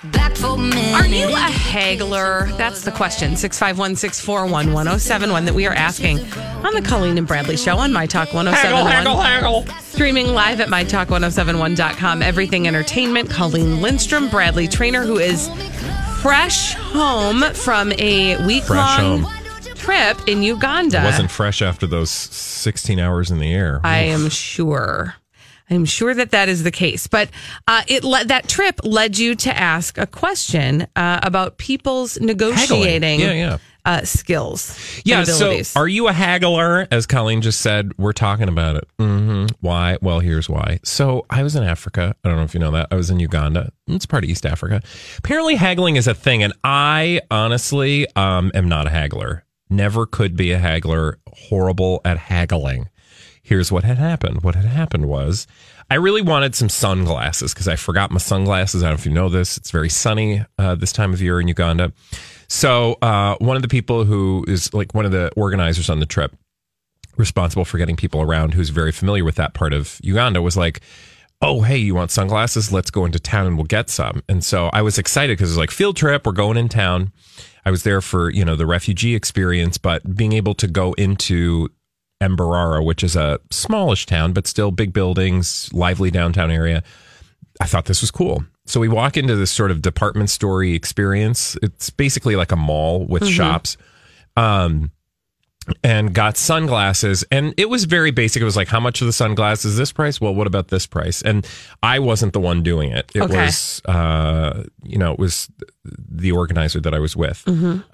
Are you a haggler? That's the question. 651 641 1071 that we are asking on the Colleen and Bradley Show on My Talk 1071. Haggle, haggle, haggle. Streaming live at MyTalk1071.com. Everything Entertainment. Colleen Lindstrom, Bradley Traynor, who is fresh home from a week long trip in Uganda. Wasn't fresh after those 16 hours in the air. I am sure. I'm sure that that is the case. But uh, it le- that trip led you to ask a question uh, about people's negotiating Yeah, yeah. Uh, skills. Yeah, so are you a haggler? As Colleen just said, we're talking about it. hmm Why? Well, here's why. So I was in Africa. I don't know if you know that. I was in Uganda. It's part of East Africa. Apparently, haggling is a thing, and I honestly um, am not a haggler. Never could be a haggler. Horrible at haggling. Here's what had happened. What had happened was I really wanted some sunglasses because I forgot my sunglasses. I don't know if you know this. It's very sunny uh, this time of year in Uganda. So uh, one of the people who is like one of the organizers on the trip, responsible for getting people around, who's very familiar with that part of Uganda, was like, "Oh, hey, you want sunglasses? Let's go into town and we'll get some." And so I was excited because it was like field trip. We're going in town. I was there for you know the refugee experience, but being able to go into Mbarara, which is a smallish town, but still big buildings, lively downtown area. I thought this was cool. So we walk into this sort of department store experience. It's basically like a mall with shops. Um, and got sunglasses and it was very basic. It was like, how much are the sunglasses? This price? Well, what about this price? And I wasn't the one doing it. It Okay. was, uh, you know, it was the organizer that I was with.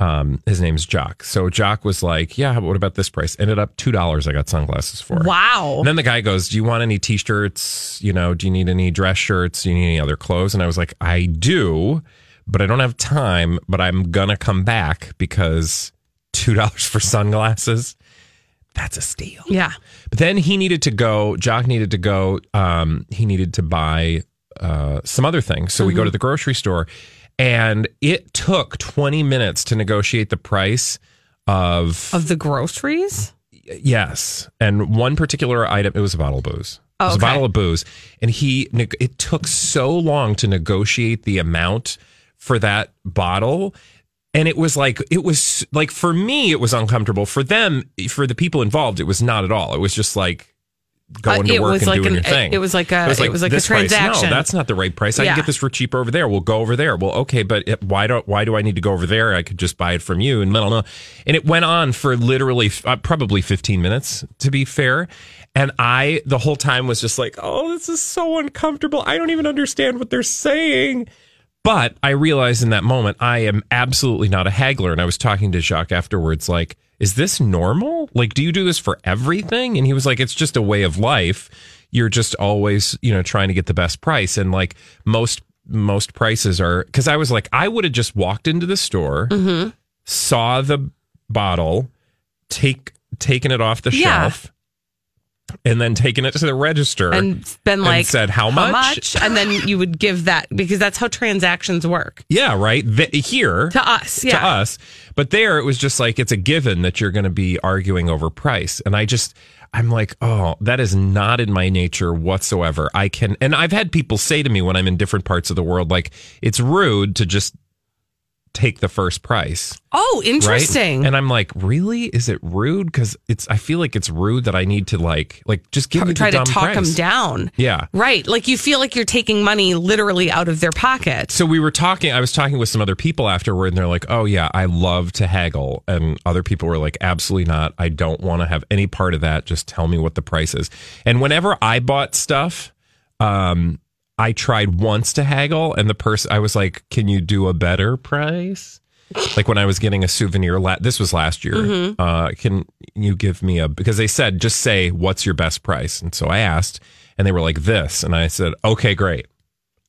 Um, his name's Jock. So Jock was like, yeah, what about this price? Ended up $2 I got sunglasses for. wow. And then the guy goes, Do you want any t shirts? You know, do you need any dress shirts? Do you need any other clothes? And I was like, I do, but I don't have time, but I'm to come back because $2 for sunglasses, that's a steal. yeah. But then he needed to go, Jock needed to go, um, he needed to buy uh, some other things. So we go to the grocery store and it took 20 minutes to negotiate the price of Of the groceries? Yes, and one particular item. It was a bottle of booze. It was Okay. a bottle of booze, and he. neg- It took so long to negotiate the amount for that bottle, and it was like it was like for me it was uncomfortable. For them, for the people involved, it was not at all. It was just like going Uh, to it work and like doing an- your thing. it was like a- it was like a this price. transaction. No, that's not the right price. I can get this for cheaper over there. We'll go over there. Well, okay, but it, why do why do I need to go over there? I could just buy it from you. And no, no, and it went on for literally uh, probably 15 minutes to be fair. And I the whole time was just like, oh, this is so uncomfortable. I don't even understand what they're saying. But I realized in that moment, I am absolutely not a haggler. And I was talking to Jacques afterwards, like, is this normal? Like, do you do this for everything? And he was like, it's just a way of life. You're just always, you know, trying to get the best price. And like most, most prices are, cause I was like, I would have just walked into the store, mm-hmm. saw the bottle, take, taken it off the Yeah. shelf, and then taken it to the register And been like, said, "How much?" And then you would give that because that's how transactions work Yeah, right. Th- here to us. Yeah. to us, but there it was just like it's a given that you're going to be arguing over price, and I just I'm like, oh, that is not in my nature whatsoever. I can, and I've had people say to me when I'm in different parts of the world, like it's rude to just take the first price. Oh, Right? interesting. And I'm like, really? Is it rude? Because it's. I feel like it's rude that I need to like, like just give the try to talk price. them down. Yeah. Right. Like you feel like you're taking money literally out of their pocket. So we were talking. I was talking with some other people afterward, and they're like, "Oh yeah, I love to haggle," and other people were like, "Absolutely not. I don't want to have any part of that. Just tell me what the price is." And whenever I bought stuff, um, I tried once to haggle, and the person I was like, "Can you do a better price?" Like when I was getting a souvenir, la- this was last year. Uh, can you give me a? Because they said just say what's your best price, and so I asked, and they were like this, and I said, "Okay, great."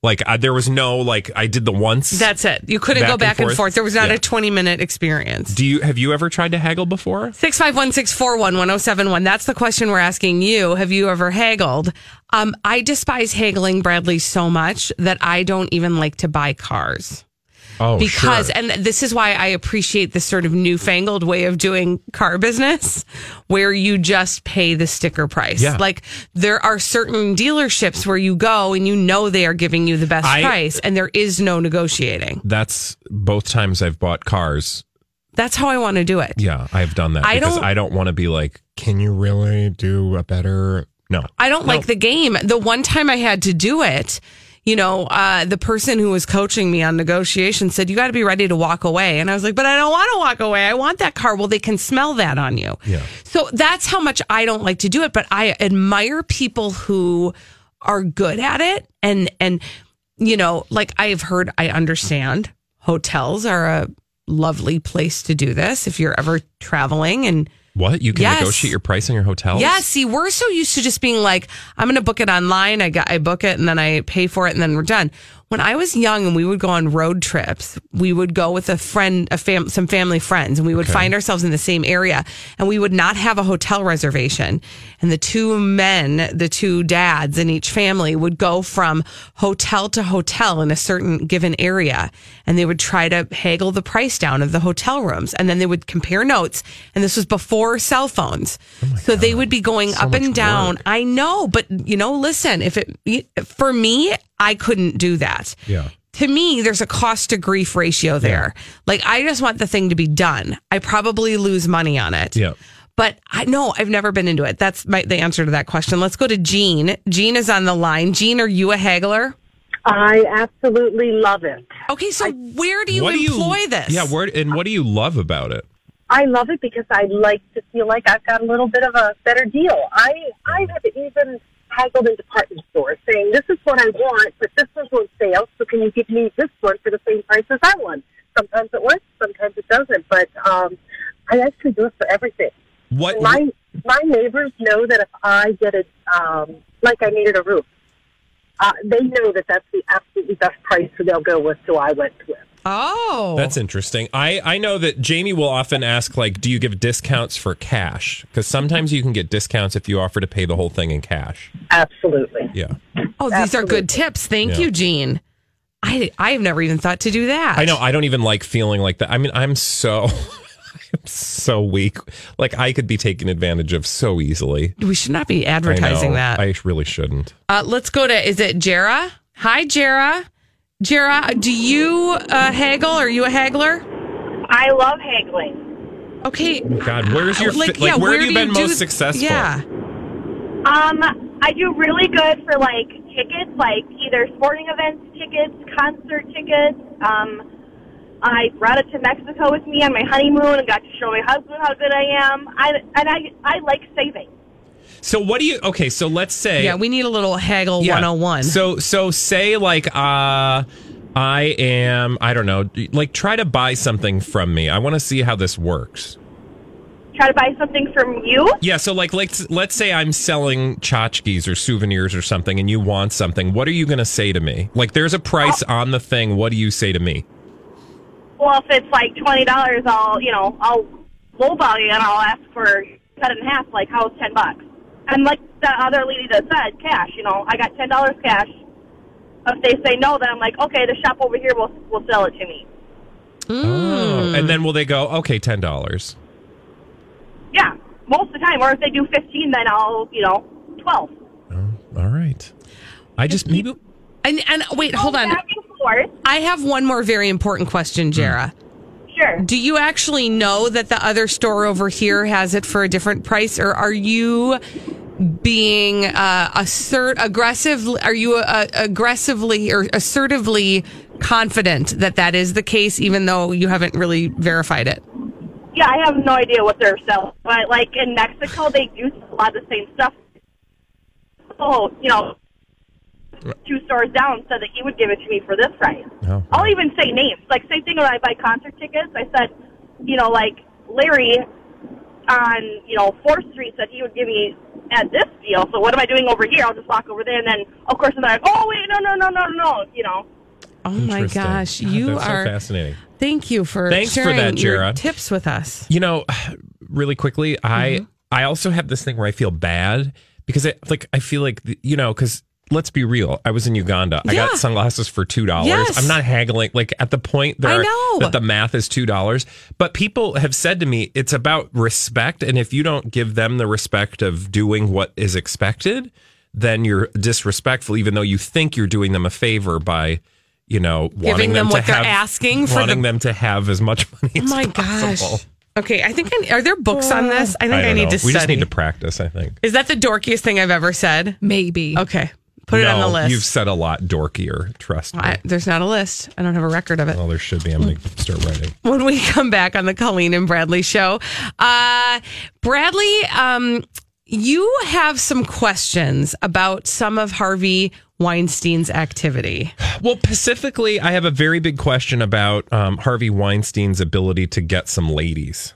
Like I, there was no like I did the once. That's it. You couldn't Back go back and forth? forth. There was not Yeah. a 20 minute experience. Do you have you ever tried to haggle before? 651 641 1071. That's the question we're asking you. Have you ever haggled? Um, I despise haggling, Bradley, so much that I don't even like to buy cars. Oh, because sure. and this is why I appreciate this sort of newfangled way of doing car business where you just pay the sticker price. Yeah. Like there are certain dealerships where you go and you know they are giving you the best I- price and there is no negotiating. that's both times I've bought cars. That's how I want to do it. Yeah, I've done that I because don't- I don't want to be like, can you really do a better? No, I don't like the game. The one time I had to do it, you know, uh, the person who was coaching me on negotiation said, You got to be ready to walk away. And I was like, But I don't want to walk away. I want that car. Well, they can smell that on you. Yeah. So that's how much I don't like to do it. But I admire people who are good at it. And, and, you know, like I've heard, I understand hotels are a lovely place to do this if you're ever traveling and, what you can Yes. negotiate your price in your hotels. yeah, see, we're so used to just being like, I'm going to book it online. I got, I book it and then I pay for it and then we're done. When I was young and we would go on road trips, we would go with a friend, a fam, some family friends, and we would find ourselves in the same area, and we would not have a hotel reservation. And the two men, the two dads in each family, would go from hotel to hotel in a certain given area, and they would try to haggle the price down of the hotel rooms, and then they would compare notes. And this was before cell phones, so they would be going up and down. work. I know, but you know, listen, if it for me, I couldn't do that. Yeah. To me, there's a cost to grief ratio there. Like I just want the thing to be done. I probably lose money on it. Yeah. But I know I've never been into it. That's my, the answer to that question. Let's go to Jean. Jean is on the line. Jean, are you a haggler? I absolutely love it. Okay, so where do you what employ do you, this? Yeah, where and what do you love about it? I love it because I like to feel like I've got a little bit of a better deal. I I have even haggled in department stores saying, "This is what I want, but this one's on sale, so can you give me this one for the same price as that one?" Sometimes it works, sometimes it doesn't, but um, I actually do it for everything. What My my neighbors know that if I get it, um, like I needed a roof, uh, they know that that's the absolutely best price, so they'll go with who I went with. Oh, That's interesting. I, I know that Jamie will often ask, like, do you give discounts for cash? Because sometimes you can get discounts if you offer to pay the whole thing in cash. Absolutely. Yeah. oh, these are good tips. Thank Yeah. you, Jean. I I've never even thought to do that. I know. I don't even like feeling like that. I mean, I'm so, I'm so weak. Like, I could be taken advantage of so easily. We should not be I advertising know. that. I really shouldn't. Uh, let's go to, is it Jera? Hi, Jera. Jera, do you uh, haggle? Are you a haggler? I love haggling. Okay. God, where's your, like, like, yeah, where, where have you do you been do- most successful? Yeah. Um, I do really good for like tickets, like either sporting events tickets, concert tickets. Um, I brought it to Mexico with me on my honeymoon and got to show my husband how good I am. I and I I like saving. So what do you, okay, so let's say. Yeah, we need a little haggle Yeah. 101. So so say like uh I am I don't know like try to buy something from me. I want to see how this works. Try to buy something from you. Yeah, so like let's let's say I'm selling tchotchkes or souvenirs or something and you want something. What are you going to say to me? Like there's a price on the thing. What do you say to me? Well, if it's like twenty dollars, I'll you know I'll lowball you and I'll ask for cut it in half. Like how's ten bucks? And like the other lady that said, cash. You know, I got ten dollars cash. If they say no, then I'm like, okay, the shop over here will will sell it to me. Oh, and then will they go, "Okay, $10." Yeah, most of the time. Or if they do 15, then I'll, you know, 12. All right. I just maybe and, and wait, hold on. Back and forth. I have one more very important question, Jera. Sure. Do you actually know that the other store over here has it for a different price, or are you being uh, assert aggressive? Are you uh, aggressively or assertively confident that that is the case, even though you haven't really verified it? Yeah, I have no idea what they're selling. But, like, in Mexico, they do a lot of the same stuff. Oh, you know, two stores down said that he would give it to me for this price. Oh. I'll even say names. Like, same thing when I buy concert tickets. I said, you know, like, Larry on, you know, 4th Street said he would give me at this deal. So what am I doing over here? I'll just walk over there, and then of course I'm like, oh wait, no, no, no, no, no, you know. Oh my gosh, you that's so are fascinating. Thank you for Thanks for sharing that, your Jara. tips with us. You know, really quickly, I Mm-hmm. I also have this thing where I feel bad because I like I feel like you know because let's be real, I was in Uganda. I got sunglasses for two dollars. Yes. I'm not haggling. Like at the point there I are- that the math is two dollars, but people have said to me it's about respect, and if you don't give them the respect of doing what is expected, then you're disrespectful, even though you think you're doing them a favor by. You know, wanting them them, what to they're have, asking for wanting the- them to have as much money Oh as my possible. gosh. Okay, I think I, are there books on this? I think I, don't need know. to We study. just need to practice. I think. Is that the dorkiest thing I've ever said? Maybe. Okay, put it on the list. You've said a lot dorkier. Trust me. I, there's not a list. I don't have a record of it. well, there should be. I'm going to start writing. when we come back on the Colleen and Bradley show. Uh, Bradley, um, you have some questions about some of Harvey Weinstein's activity. Well, specifically, I have a very big question about um, Harvey Weinstein's ability to get some ladies.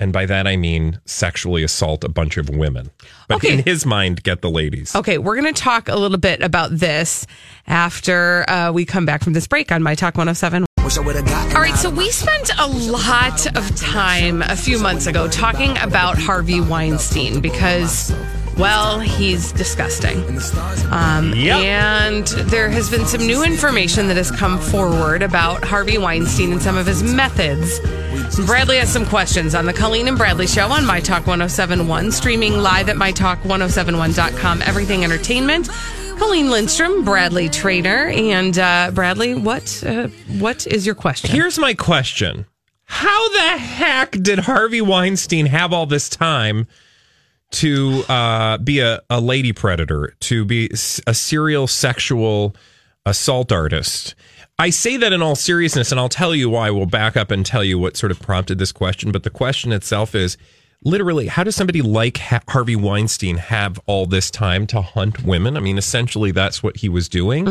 And by that, I mean sexually assault a bunch of women. But Okay. in his mind, get the ladies. Okay, we're going to talk a little bit about this after uh, we come back from this break on My Talk 107. All right, so we spent a lot of time a few months ago talking about Harvey Weinstein because, well, he's disgusting. Um, Yep. And there has been some new information that has come forward about Harvey Weinstein and some of his methods. Bradley has some questions on the Colleen and Bradley Show on My Talk 1071, streaming live at MyTalk1071.com, Everything Entertainment. Colleen Lindstrom, Bradley Traynor, and uh, Bradley, what uh, what is your question? Here's my question How the heck did Harvey Weinstein have all this time to uh, be a, a lady predator, to be a serial sexual assault artist? I say that in all seriousness, and I'll tell you why. We'll back up and tell you what sort of prompted this question. But the question itself is literally how does somebody like ha- Harvey Weinstein have all this time to hunt women? I mean, essentially, that's what he was doing.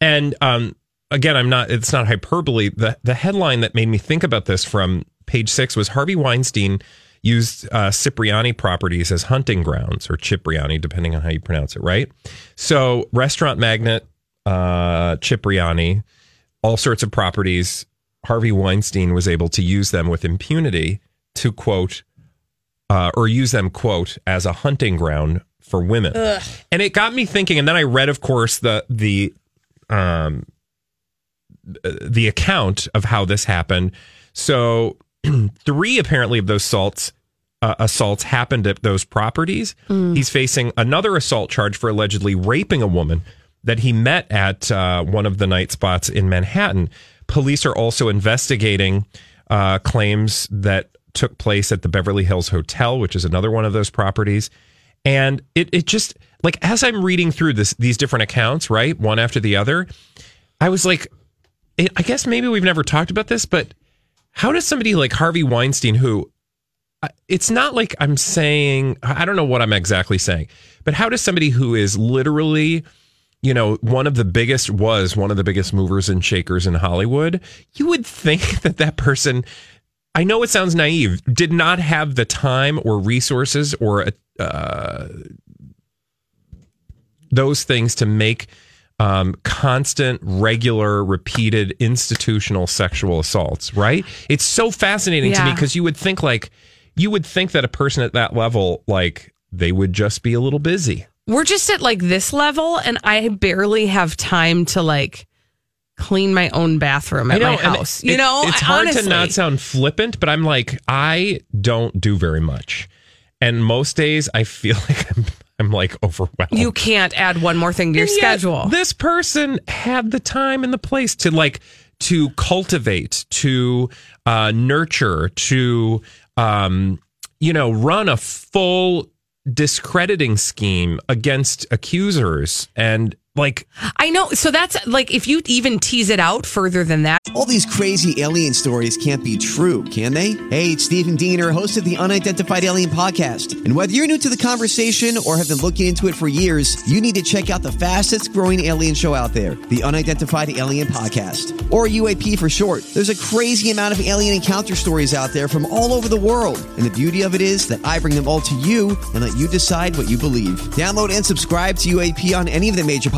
And um, again, I'm not. It's not hyperbole. The the headline that made me think about this from page six was Harvey Weinstein used uh, Cipriani properties as hunting grounds, or Cipriani, depending on how you pronounce it. Right. So, restaurant magnate uh, Cipriani, all sorts of properties. Harvey Weinstein was able to use them with impunity to quote uh, or use them quote as a hunting ground for women. And it got me thinking. And then I read, of course, the the um, the account of how this happened. So three apparently of those assaults uh, assaults happened at those properties. He's facing another assault charge for allegedly raping a woman that he met at uh, one of the night spots in Manhattan. Police are also investigating uh, claims that took place at the Beverly Hills Hotel, which is another one of those properties. And it it just like as I'm reading through this these different accounts, right, one after the other, I was like, it, I guess maybe we've never talked about this, but how does somebody like Harvey Weinstein, who it's not like I'm saying, I don't know what I'm exactly saying, but how does somebody who is literally, you know, one of the biggest, was one of the biggest movers and shakers in Hollywood, you would think that that person, I know it sounds naive, did not have the time or resources or uh, those things to make um, constant, regular, repeated institutional sexual assaults, right? It's so fascinating to me because you would think like you would think that a person at that level, like they would just be a little busy. We're just at like this level, and I barely have time to like clean my own bathroom at my house. it- you know, it's hard honestly. to not sound flippant, but I'm like, I don't do very much, and most days I feel like I'm, I'm like overwhelmed. You can't add one more thing to your schedule. This person had the time and the place to like to cultivate, to uh, nurture, to um, you know, run a full discrediting scheme against accusers. And like I know. So that's like if you even tease it out further than that. All these crazy alien stories can't be true, can they? Hey, it's Stephen Diener, host of the Unidentified Alien Podcast. And whether you're new to the conversation or have been looking into it for years, you need to check out the fastest growing alien show out there, the Unidentified Alien Podcast, or UAP for short. There's a crazy amount of alien encounter stories out there from all over the world. And the beauty of it is that I bring them all to you and let you decide what you believe. Download and subscribe to UAP on any of the major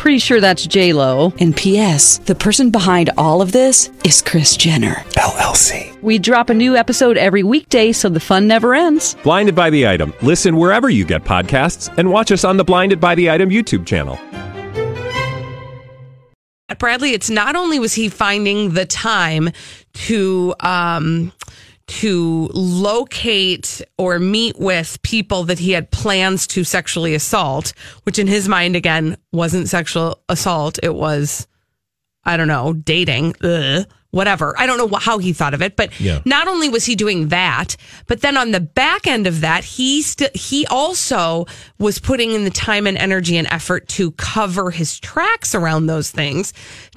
Pretty sure that's J Lo. And P.S. The person behind all of this is Kris Jenner LLC. We drop a new episode every weekday, so the fun never ends. Blinded by the item. Listen wherever you get podcasts, and watch us on the Blinded by the Item YouTube channel. Bradley, it's not only was he finding the time to um to locate or meet with people that he had plans to sexually assault, which in his mind again wasn't sexual assault, it was I don't know, dating. Ugh. Whatever. I don't know how he thought of it, but Yeah. not only was he doing that, but then on the back end of that, he st- he also was putting in the time and energy and effort to cover his tracks around those things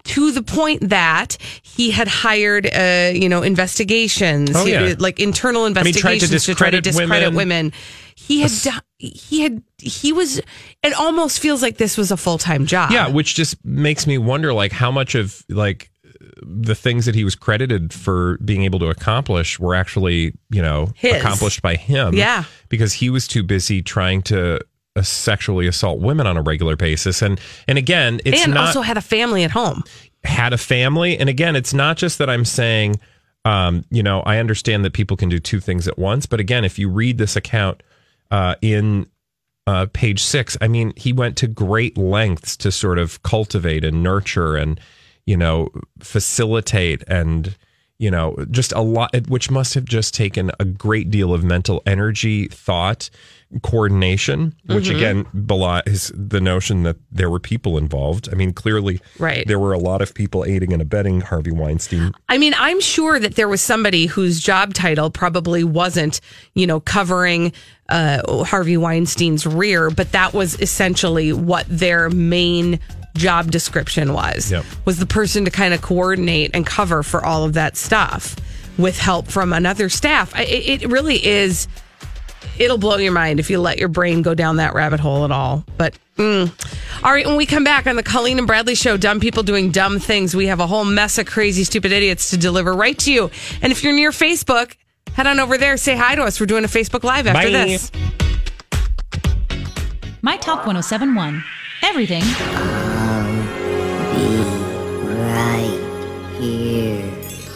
to the point that he had hired uh, you know investigations, Oh, yeah. like internal mean, tried to investigations to, try to discredit discredit women. women. He had he had he was it almost feels like this was a full-time job. Yeah, which just makes me wonder like how much of like the things that he was credited for being able to accomplish were actually, you know, His. accomplished by him. Yeah. Because he was too busy trying to uh, sexually assault women on a regular basis. And and again, it's and not also had a family at home. had a family. And again, it's not just that I'm saying, um, you know, I understand that people can do two things at once. But again, if you read this account uh, in uh, page six, I mean, he went to great lengths to sort of cultivate and nurture and, you know, facilitate and, you know, just a lot, which must have just taken a great deal of mental energy, thought, coordination, which Mm-hmm. again belies the notion that there were people involved. I mean, clearly, Right. there were a lot of people aiding and abetting Harvey Weinstein. I mean, I'm sure that there was somebody whose job title probably wasn't, you know, covering uh, Harvey Weinstein's rear, but that was essentially what their main job description was. Yep. Was the person to kind of coordinate and cover for all of that stuff with help from another staff. It, it really is. It'll blow your mind if you let your brain go down that rabbit hole at all. But mm. all right, when we come back on the Colleen and Bradley show, dumb people doing dumb things, we have a whole mess of crazy, stupid idiots to deliver right to you. And if you're near Facebook, head on over there, say hi to us. We're doing a Facebook Live after Bye. this. My Talk 1071. Everything right here.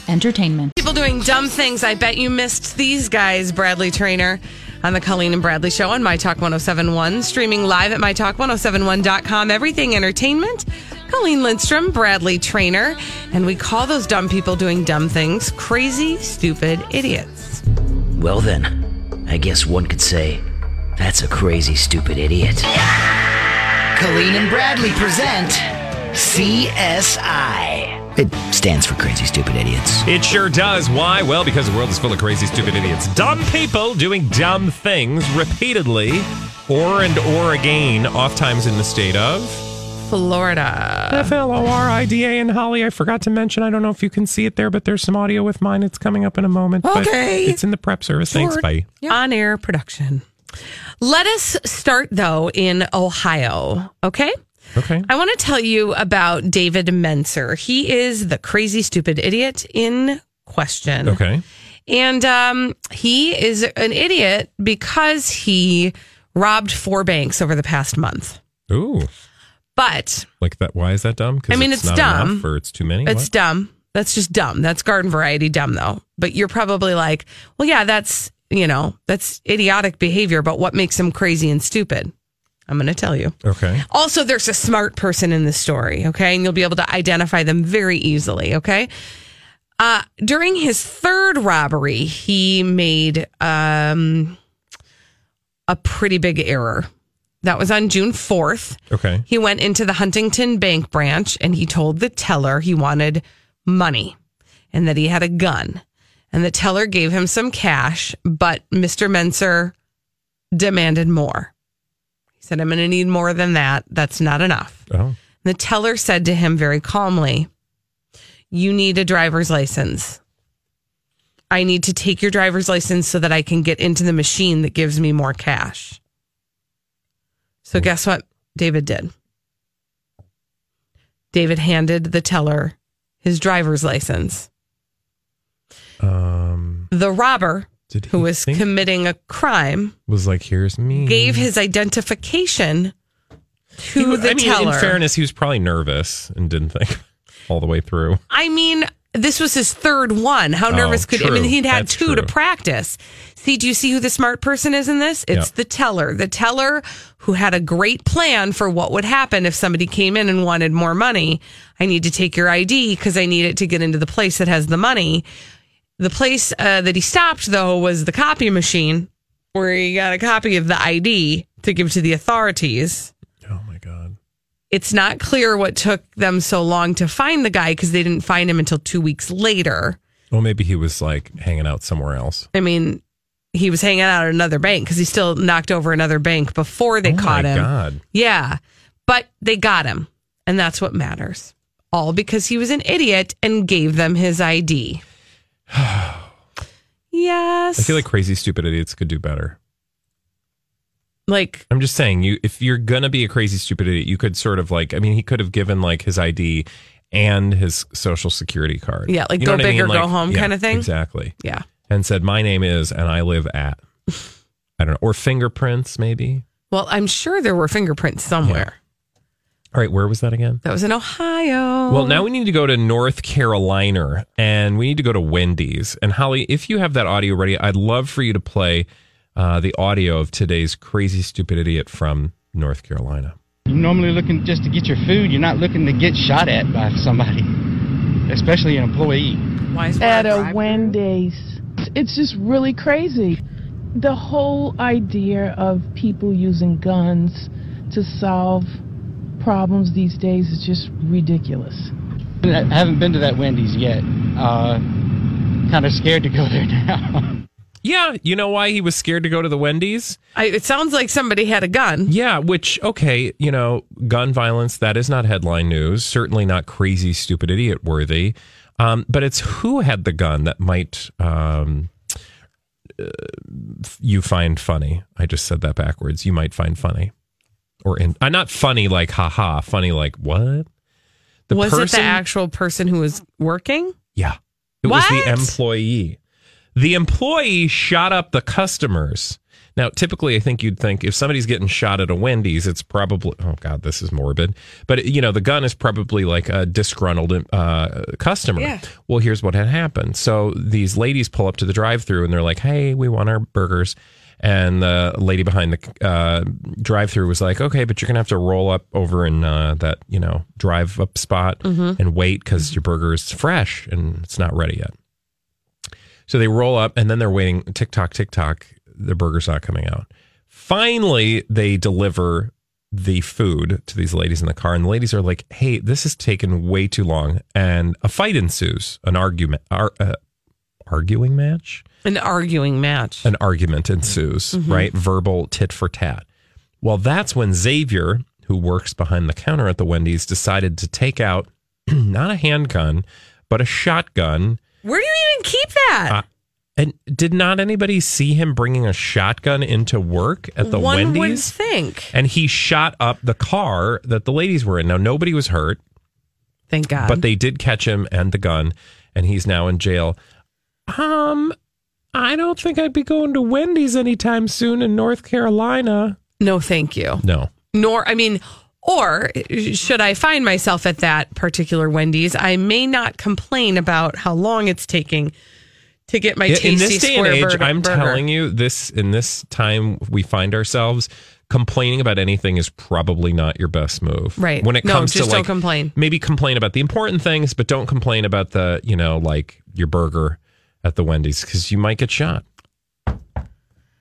entertainment. People doing dumb things. I bet you missed these guys, Bradley Traynor, on the Colleen and Bradley show on My Talk 1071, streaming live at MyTalk1071.com. Everything entertainment. Colleen Lindstrom, Bradley Traynor, and we call those dumb people doing dumb things crazy, stupid idiots. Well, then, I guess one could say that's a crazy, stupid idiot. Colleen and Bradley present CSI. It stands for Crazy Stupid Idiots. It sure does. Why? Well, because the world is full of crazy, stupid idiots. Dumb people doing dumb things repeatedly or and or again, oftentimes in the state of Florida. F L O R I D A. And Holly, I forgot to mention, I don't know if you can see it there, but there's some audio with mine. It's coming up in a moment. but Okay. it's in the prep service. Thanks. Bye. On air production. Let us start, though, in Ohio. Okay? Okay. I want to tell you about David Menser. He is the crazy, stupid idiot in question. Okay. And um, he is an idiot because he robbed four banks over the past month. Ooh. But Like that. Why is that dumb? I mean, it's not dumb. enough or it's too many. it's What? dumb. That's just dumb. That's garden variety dumb, though. But you're probably like, well, yeah, that's, you know, that's idiotic behavior, but what makes him crazy and stupid? I'm going to tell you. Okay. Also, there's a smart person in the story, okay? And you'll be able to identify them very easily, okay? Uh, during his third robbery, he made um, a pretty big error. That was on June 4th. Okay. He went into the Huntington Bank branch and he told the teller he wanted money and that he had a gun. And the teller gave him some cash, but Mr. Menser demanded more. He said, I'm going to need more than that. That's not enough. Oh. The teller said to him very calmly, You need a driver's license. I need to take your driver's license so that I can get into the machine that gives me more cash. So, guess what David did? David handed the teller his driver's license. Um, The robber, Did who was committing a crime, was like, here's me. gave his identification to He- the I mean, teller. in fairness, he was probably nervous and didn't think all the way through. I mean, this was his third one. How Oh, nervous could I mean? He'd had That's two to practice. See, do you see who the smart person is in this? It's Yeah. the teller. The teller who had a great plan for what would happen if somebody came in and wanted more money. I need to take your ID because I need it to get into the place that has the money. The place uh, that he stopped, though, was the copy machine where he got a copy of the ID to give to the authorities. Oh my god! It's not clear what took them so long to find the guy because they didn't find him until two weeks later. Well, maybe he was like hanging out somewhere else. I mean, he was hanging out at another bank because he still knocked over another bank before they oh caught my him. god! Yeah, but they got him, and that's what matters. All because he was an idiot and gave them his ID. yes, I feel like crazy, stupid idiots could do better. like I'm just saying, you if you're gonna be a crazy, stupid idiot, you could sort of like. I mean, he could have given like his ID and his social security card. Yeah, like You go what I big or mean? go home yeah, kinda thing? Exactly. yeah. And said, "My name is, and I live at." I don't know, or fingerprints, maybe. Well, I'm sure there were fingerprints somewhere. All right, where was that again? That was in Ohio. Well, now we need to go to North Carolina and we need to go to Wendy's. And Holly, if you have that audio ready, I'd love for you to play uh, the audio of today's crazy, stupid idiot from North Carolina. You're normally looking just to get your food. You're not looking to get shot at by somebody, especially an employee. Why is that? at a? Wendy's. It's just really crazy. The whole idea of people using guns to solve problems these days is just ridiculous. I haven't been to that Wendy's yet. Uh, kind of scared to go there now. Yeah, you know why he was scared to go to the Wendy's? I, it sounds like somebody had a gun. Yeah, which, okay, you know, gun violence, that is not headline news. Certainly not crazy, stupid idiot worthy. Um, but it's who had the gun that might um, uh, you find funny. I just said that backwards. You might find funny. Or in, uh, not funny like haha, funny like what? The was it the actual person who was working? Yeah. It was the employee. The employee shot up the customers. Now, typically, I think you'd think if somebody's getting shot at a Wendy's, it's probably, oh God, this is morbid. But, you know, the gun is probably like a disgruntled uh, customer. Yeah. Well, here's what had happened. So these ladies pull up to the drive through and they're like, hey, we want our burgers. And the lady behind the uh, drive through was like, okay, but you're going to have to roll up over in uh, that, you know, drive up spot and wait because your burger is fresh and it's not ready yet. So they roll up and then they're waiting. Tick tock, tick tock. The burger's not coming out. Finally, they deliver the food to these ladies in the car, and the ladies are like, "Hey, this has taken way too long," and a fight ensues. An argument, ar- uh, arguing match, An arguing match. an argument ensues. Right, verbal tit for tat. Well, that's when Xavier, who works behind the counter at the Wendy's, decided to take out not a handgun, but a shotgun. Where do you even keep that? Uh, and did not anybody see him bringing a shotgun into work at the One Wendy's? think. And he shot up the car that the ladies were in. Now nobody was hurt, Thank God. but they did catch him and the gun, and he's now in jail. Um, I don't think I'd be going to Wendy's anytime soon in North Carolina. no, thank you. No. Nor, I mean, or should I find myself at that particular Wendy's, I may not complain about how long it's taking to get my Yeah, tasty in this day and square age, burger. I'm telling you, this in this time we find ourselves, complaining about anything is probably not your best move. Right. When it No, comes just to don't like complain. maybe complain about the important things, but don't complain about the you know like your burger at the Wendy's because you might get shot.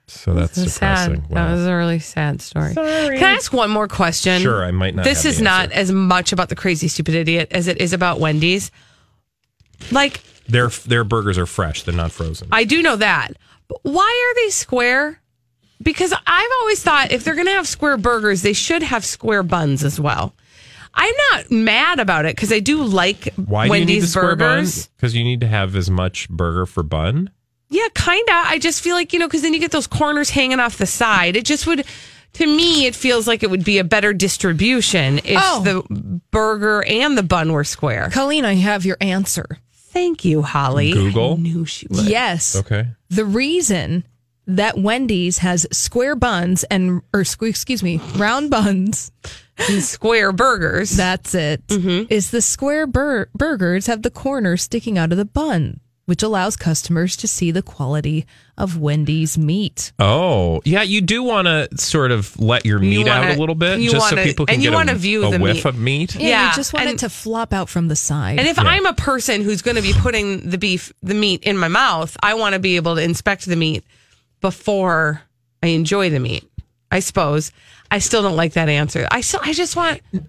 So that's This is depressing. sad. That was a really sad story. Sorry. Can I ask one more question? Sure, I might not This have is the not as much about the crazy stupid idiot as it is about Wendy's. Like Their their burgers are fresh; they're not frozen. I do know that. But why are they square? Because I've always thought if they're going to have square burgers, they should have square buns as well. I'm not mad about it because I do like Why Wendy's do you need the square burgers. Because you need to have as much burger for bun. Yeah, kind of. I just feel like, you know, because then you get those corners hanging off the side. It just would, to me, it feels like it would be a better distribution if Oh. the burger and the bun were square. Colleen, I have your answer. Thank you, Holly. Google? I knew she would. Yes. Okay. The reason that Wendy's has square buns and, or sque- excuse me, round buns, And square burgers. that's it, mm-hmm. is the square bur- burgers have the corners sticking out of the bun, which allows customers to see the quality of Wendy's meat. Oh, yeah. You do want to sort of let your You meat out wanna- a little bit, you just so wanna- people can and you get wanna a, view a the whiff meat. of meat. Yeah, Yeah, you just want and- it to flop out from the side. And if I'm a person who's going to be putting the beef, the meat in my mouth, I want to be able to inspect the meat before I enjoy the meat. I suppose. I still don't like that answer. I still, I just want a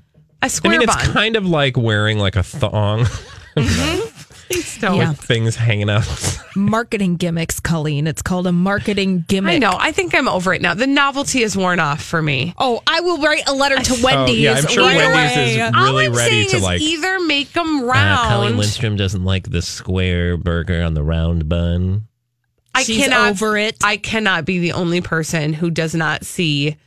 I square I mean, it's bun. kind of like wearing like a thong Please don't. Yeah. with things hanging out. marketing gimmicks, Colleen. It's called a marketing gimmick. I know. I think I'm over it now. The novelty is worn off for me. Oh, I will write a letter to Wendy's. Oh, yeah, I'm sure right Wendy's away. is All really I'm ready saying to is like. either make them Uh, Colleen Lindstrom doesn't like the square burger on the round bun. I She's cannot over it. I cannot be the only person who does not see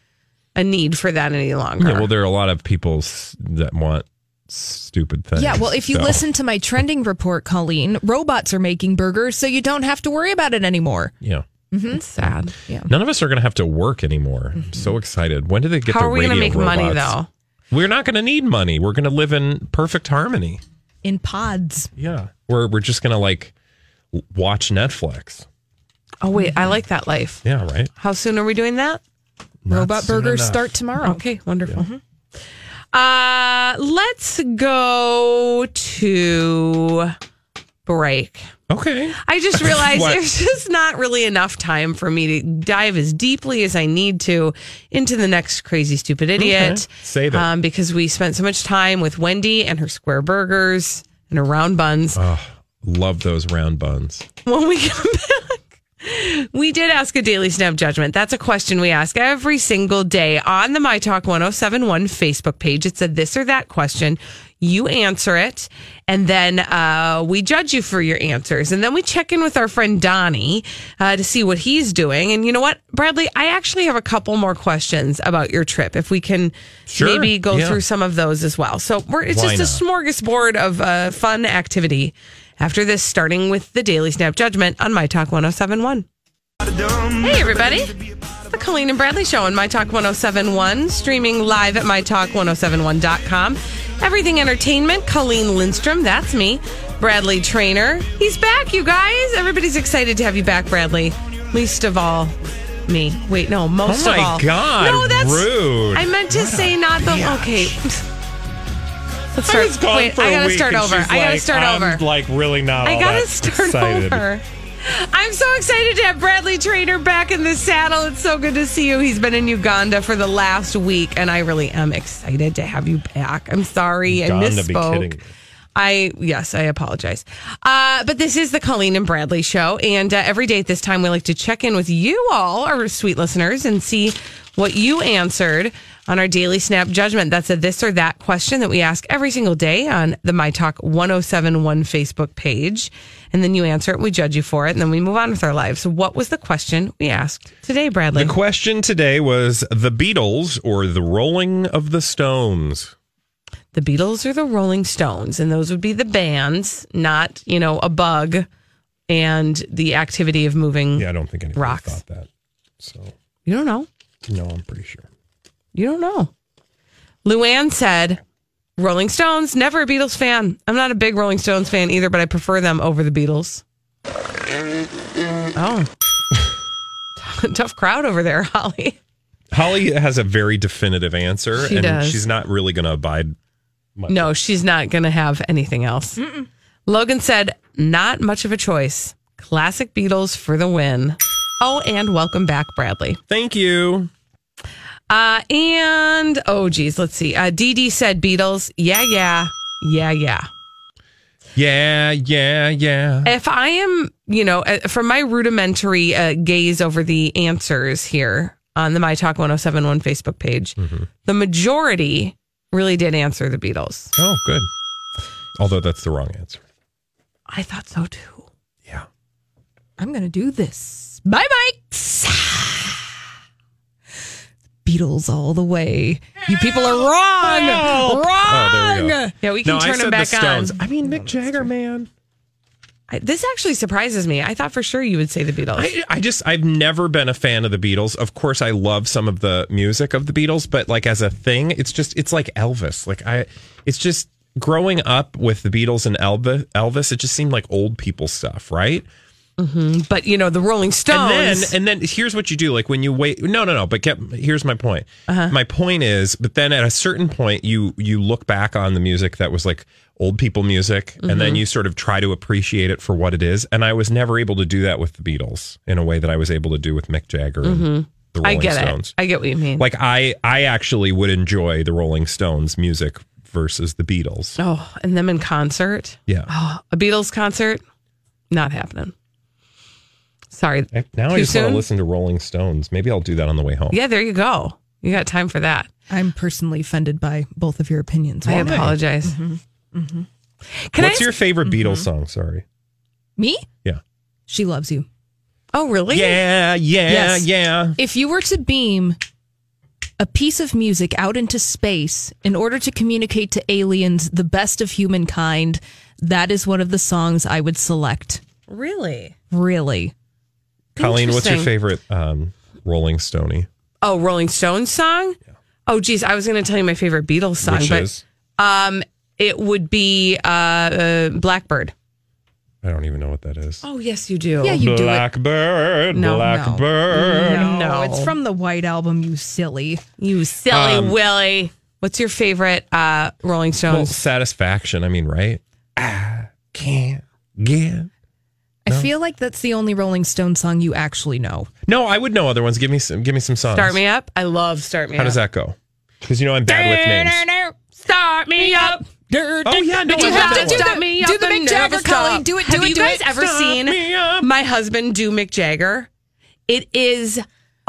a need for that any longer. Yeah, well, there are a lot of people that want stupid things. Yeah, well, if you so- listen to my trending report, Colleen, robots are making burgers, so you don't have to worry about it anymore. yeah. Mm-hmm. it's sad. Yeah. None of us are going to have to work anymore. I'm so excited. When do they get How the are we going to make money though? We're not going to need money. We're going to live in perfect harmony. In pods. Yeah. We're, we're just going to like watch Netflix. Oh wait, I like that life. Yeah, right. How soon are we doing that? Robot burgers enough. start tomorrow. Okay, wonderful. Uh, let's go to break. Okay. I just realized there's just not really enough time for me to dive as deeply as I need to into the next crazy stupid idiot. Okay. Save it. Um, because we spent so much time with Wendy and her square burgers and her round buns. Oh, love those round buns. when we come back, we did ask a daily snap judgment. That's a question we ask every single day on the My Talk 1071 Facebook page. It's a this or that question. You answer it, and then uh, we judge you for your answers. And then we check in with our friend Donnie uh, to see what he's doing. And you know what, Bradley? I actually have a couple more questions about your trip. If we can Sure. maybe go Yeah. through some of those as well. So we're, it's Why just a smorgasbord of uh, fun activity after this, starting with the Daily Snap Judgment on My Talk 1071. Hey, everybody. The Colleen and Bradley Show on My Talk 1071, streaming live at MyTalk1071.com. Everything Entertainment, Colleen Lindstrom, that's me. Bradley Traynor, he's back, you guys. Everybody's excited to have you back, Bradley. Least of all, me. Wait, no, most Oh of all. Oh my. God, no, that's rude. I meant to say not the. Okay. Let's I start. was gone Wait, for I gotta start over. I gotta like, start I'm, over. Like really not. I gotta start excited. over. I'm so excited to have Bradley Traynor back in the saddle. It's so good to see you. He's been in Uganda for the last week, and I really am excited to have you back. I'm sorry, I Uganda, be misspoke. I yes, I apologize. Uh, but this is the Colleen and Bradley show, and uh, every day at this time we like to check in with you all, our sweet listeners, and see what you answered on our daily snap judgment. That's a this or that question that we ask every single day on the My Talk 1071 Facebook page. And then you answer it, we judge you for it, and then we move on with our lives. So, what was the question we asked today, Bradley? The question today was the Beatles or the Rolling of the Stones. The Beatles or the Rolling Stones, and those would be the bands, not you know a bug and the activity of moving. Yeah, I don't think anybody Rocks. thought that. So You don't know. no, I'm pretty sure. You don't know. Luann said, "Rolling Stones. Never a Beatles fan. I'm not a big Rolling Stones fan either, but I prefer them over the Beatles." Oh, tough crowd over there, Holly. Holly has a very definitive answer, She and does. she's not really going to abide. No, she's not going to have anything else. Logan said, "Not much of a choice. Classic Beatles for the win." Oh, and welcome back, Bradley. Thank you. Uh, and oh, geez, let's see. Uh, Dee Dee said Beatles. Yeah, yeah, yeah, yeah. Yeah, yeah, yeah. If I am, you know, uh, from my rudimentary uh, gaze over the answers here on the My Talk 1071 Facebook page, the majority really did answer the Beatles. Oh, good. Although that's the wrong answer. I thought so too. Yeah. I'm going to do this. Bye bye. Beatles all the way. You people are wrong. Wrong. Oh, there we go. Yeah, we can no, I turn said them back the Stones. on. I mean, Mick Jagger, man. This actually surprises me. I thought for sure you would say the Beatles. I, I just I've never been a fan of the Beatles. Of course, I love some of the music of the Beatles, but like as a thing, it's just it's like Elvis. Like I, it's just growing up with the Beatles and Elvis. Elvis, it just seemed like old people stuff, right? Mhm. But you know, the Rolling Stones. And then, and then here's what you do. Like when you wait, no, no, no. But get, here's my point. Uh-huh. My point is, but then at a certain point, you you look back on the music that was like old people music, and then Mhm. you sort of try to appreciate it for what it is. And I was never able to do that with the Beatles in a way that I was able to do with Mick Jagger and Mhm. the I get Stones. it. I get what you mean. Like I, I actually would enjoy the Rolling Stones music versus the Beatles. oh, and them in concert. Yeah. Oh, a Beatles concert, not happening. Sorry. Now Too I just want to listen to Rolling Stones. Maybe I'll do that on the way home. Yeah, there you go. You got time for that. I'm personally offended by both of your opinions. I Why? apologize. Mhm. Can I What's ask- your favorite Beatles Mhm. song? Sorry. Me? Yeah. She loves you. Oh, really? Yeah, yeah, Yes. yeah. If you were to beam a piece of music out into space in order to communicate to aliens the best of humankind, that is one of the songs I would select. Really? Really? Colleen, what's your favorite um, Rolling Stoney? Oh, Rolling Stones song? Oh, geez. I was going to tell you my favorite Beatles song, Which but is? um, it would be uh, uh, Blackbird. I don't even know what that is. Oh, yes, you do. Yeah, you do it. Blackbird, No, no. Blackbird. No, No. it's from the White Album, you silly. You silly Um, Willie. What's your favorite uh, Rolling Well, Stones? satisfaction. I mean, right? I can't get. I feel like that's the only Rolling Stone song you actually know. No, I would know other ones. Give me some. Give me some songs. Start Me Up. I love Start Me Up. How Up. does that go? Because you know I'm bad with names. Start me up. Oh yeah, no, But I you love have that to one. stop me do up the and Mick Jagger, never stop. Colleen. Do it, do Have it, you do guys it. ever Stop seen me up. my husband do Mick Jagger? It is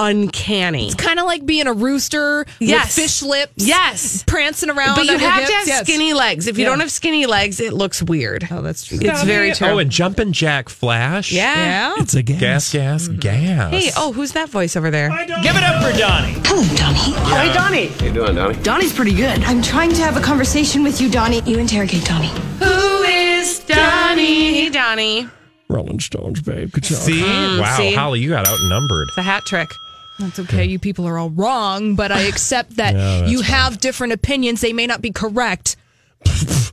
uncanny. It's kind of like being a rooster Yes. with fish lips. Yes. Prancing around. But you on your have to have Yes. skinny legs. If you Yeah. don't have skinny legs, it looks weird. Oh, that's true. It's very true. Oh, and Jumpin' Jack Flash. yeah. Yeah. It's a gas. Gas, gas, mm-hmm. gas. Hey, oh, who's that voice over there? Give it up for Donnie. Hello, Donnie. Hi, Donnie. How you doing, Donnie? Donnie's pretty good. I'm trying to have a conversation with you, Donnie. You interrogate Donnie. Who is Donnie? Hey, Donnie. Rolling Stones, babe. Good job. See, hmm, wow, see? Holly, you got outnumbered. It's a hat trick. That's okay. You people are all wrong, but I accept that Yeah, that's you have different opinions. They may not be correct,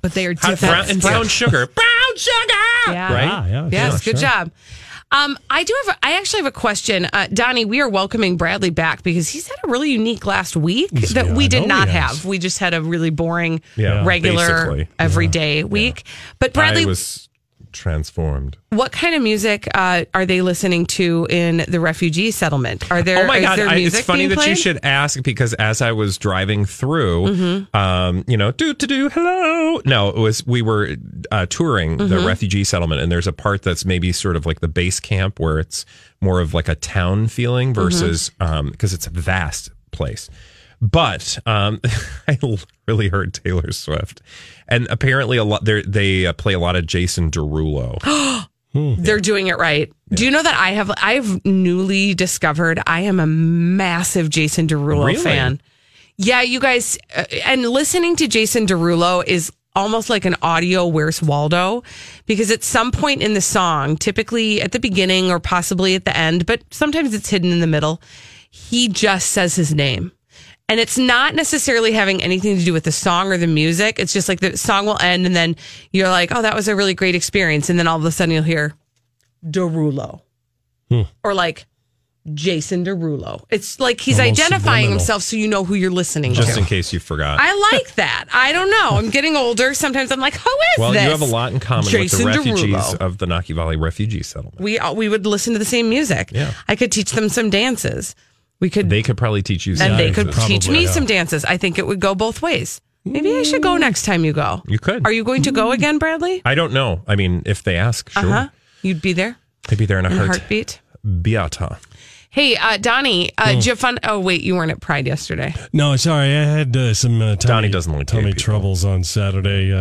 but they are different. brown, and brown sugar. Brown sugar. Yeah. Right? Ah, yeah, Yes, sure, good sure. job. Um, I do have. A, I actually have a question, uh, Donnie. We are welcoming Bradley back because he's had a really unique last week that Yeah, we did not have. We just had a really boring, Yeah, regular, basically. everyday week. But Bradley, I was transformed. what kind of music uh, are they listening to in the refugee settlement? Are there? oh my is god! there I, music it's funny being that you should ask because as I was driving through, Mm-hmm. um, you know, do to do hello. No, it was we were uh, touring the Mhm. refugee settlement, and there's a part that's maybe sort of like the base camp where it's more of like a town feeling Mm-hmm. versus because it's a vast place. But um, I really heard Taylor Swift, and apparently a lot they they uh, play a lot of Jason Derulo. They're doing it right. Do you know that I have I've newly discovered I am a massive Jason Derulo Really? fan. Yeah, you guys uh, and listening to Jason Derulo is almost like an audio Where's Waldo because at some point in the song, typically at the beginning or possibly at the end, but sometimes it's hidden in the middle, he just says his name. And it's not necessarily having anything to do with the song or the music. It's just like the song will end and then you're like, oh, that was a really great experience. And then all of a sudden you'll hear Derulo or like Jason Derulo. It's like he's Almost identifying subliminal. himself so you know who you're listening Just to. Just in case you forgot. I like that. I don't know. I'm getting older. Sometimes I'm like, who is well, this? you have a lot in common Jason with the refugees Derulo. of the Nakivale refugee settlement. We uh, we would listen to the same music. Yeah. I could teach them some dances. We could They could probably teach you. some and they could dances. teach me some dances. I think it would go both ways. Maybe I should go next time you go. You could. Are you going to go again, Bradley? I don't know. I mean, if they ask, sure. Uh huh. You'd be there I'd be there in a, in a heart. heartbeat. Beata. Hey, uh, Donnie, uh, did you have fun? Oh, wait, you weren't at Pride yesterday. No, sorry, I had uh, some uh, tummy, doesn't like tummy troubles on Saturday.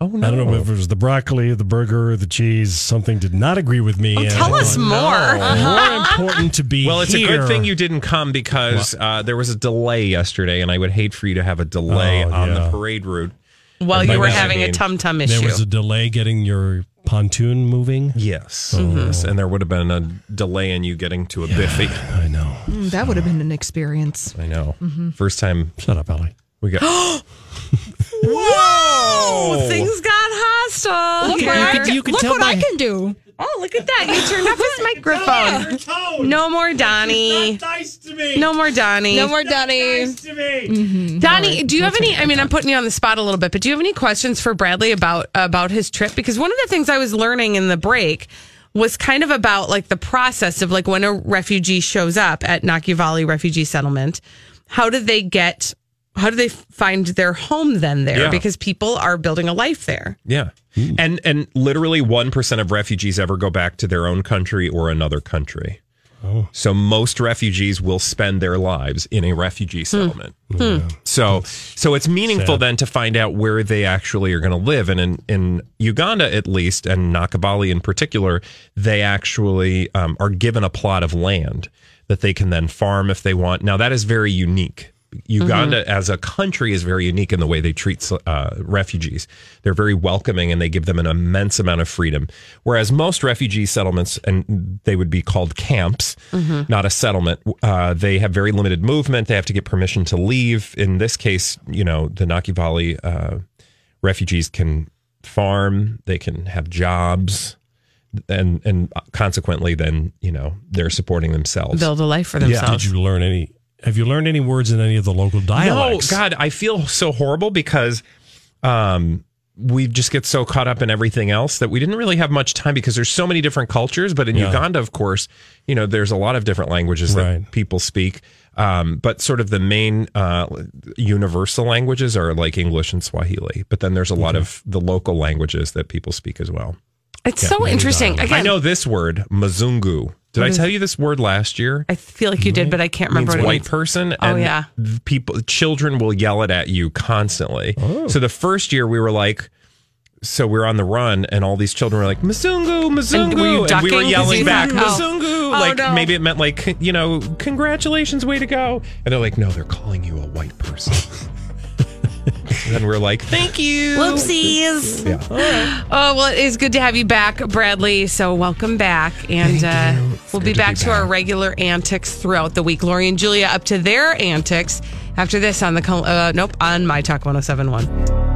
Oh I don't know if it was the broccoli, the burger, or the cheese. Something did not agree with me. and tell us thought, more. More important to be. Well, it's a good thing you didn't come because uh, there was a delay yesterday, and I would hate for you to have a delay Oh, on yeah. the parade route. While you were that I having a tum tum issue. There was a delay getting your pontoon moving. Yes. Mm-hmm. yes, and there would have been a delay in you getting to a biffy. I know. Mm, that would have been an experience. I know. Mm-hmm. First time. Shut up, Ellie. We got. Whoa! Things got hostile. Look here. what I can, you could look tell what I can do. Oh, look at that! You turned up his microphone. No more Donnie. Nice to me. No more Donnie. No more Donnie. to me. Donnie, do you have any? I mean, I'm putting you on the spot a little bit, but do you have any questions for Bradley about about his trip? Because one of the things I was learning in the break was kind of about like the process of like when a refugee shows up at Nakivale Refugee Settlement, how do they get? How do they find their home then there? Yeah. Because people are building a life there. Yeah. And and literally 1% of refugees ever go back to their own country or another country. Oh. So most refugees will spend their lives in a refugee hmm. settlement. Hmm. Hmm. So so it's meaningful sad. then to find out where they actually are going to live and in in Uganda at least and Nakivale in particular they actually um, are given a plot of land that they can then farm if they want. Now that is very unique. Uganda as a country is very unique in the way they treat uh, refugees. They're very welcoming and they give them an immense amount of freedom. Whereas most refugee settlements, and they would be called camps, not a settlement, uh, they have very limited movement. They have to get permission to leave. In this case, you know, the Nakivale uh, refugees can farm, they can have jobs. And and consequently, then you know they're supporting themselves. Build a life for themselves. Did themselves. you learn any? Have you learned any words in any of the local dialects? No, God, I feel so horrible because um, we just get so caught up in everything else that we didn't really have much time because there's so many different cultures. But in Yeah. Uganda, of course, you know, there's a lot of different languages that Right. people speak. Um, but sort of the main uh, universal languages are like English and Swahili. But then there's a lot of the local languages that people speak as well. It's so interesting. Again, I know this word, Mazungu. Did I tell you this word last year? I feel like you did, but I can't remember means what it white means. person. Oh, yeah. people, children will yell it at you constantly. Oh. So the first year we were like, so we are on the run, and all these children were like, Mazungu, Mazungu. And were you we were yelling back, oh. Mazungu. Oh, like no. maybe it meant like, you know, congratulations, way to go. And they're like, no, they're calling you a white person. and we're like, thank you. Whoopsies. Yeah. Oh, well, it is good to have you back, Bradley. So welcome back. And uh, we'll be back be to our regular antics throughout the week. Lori and Julia up to their antics after this on the, uh, nope, on My Talk 1071.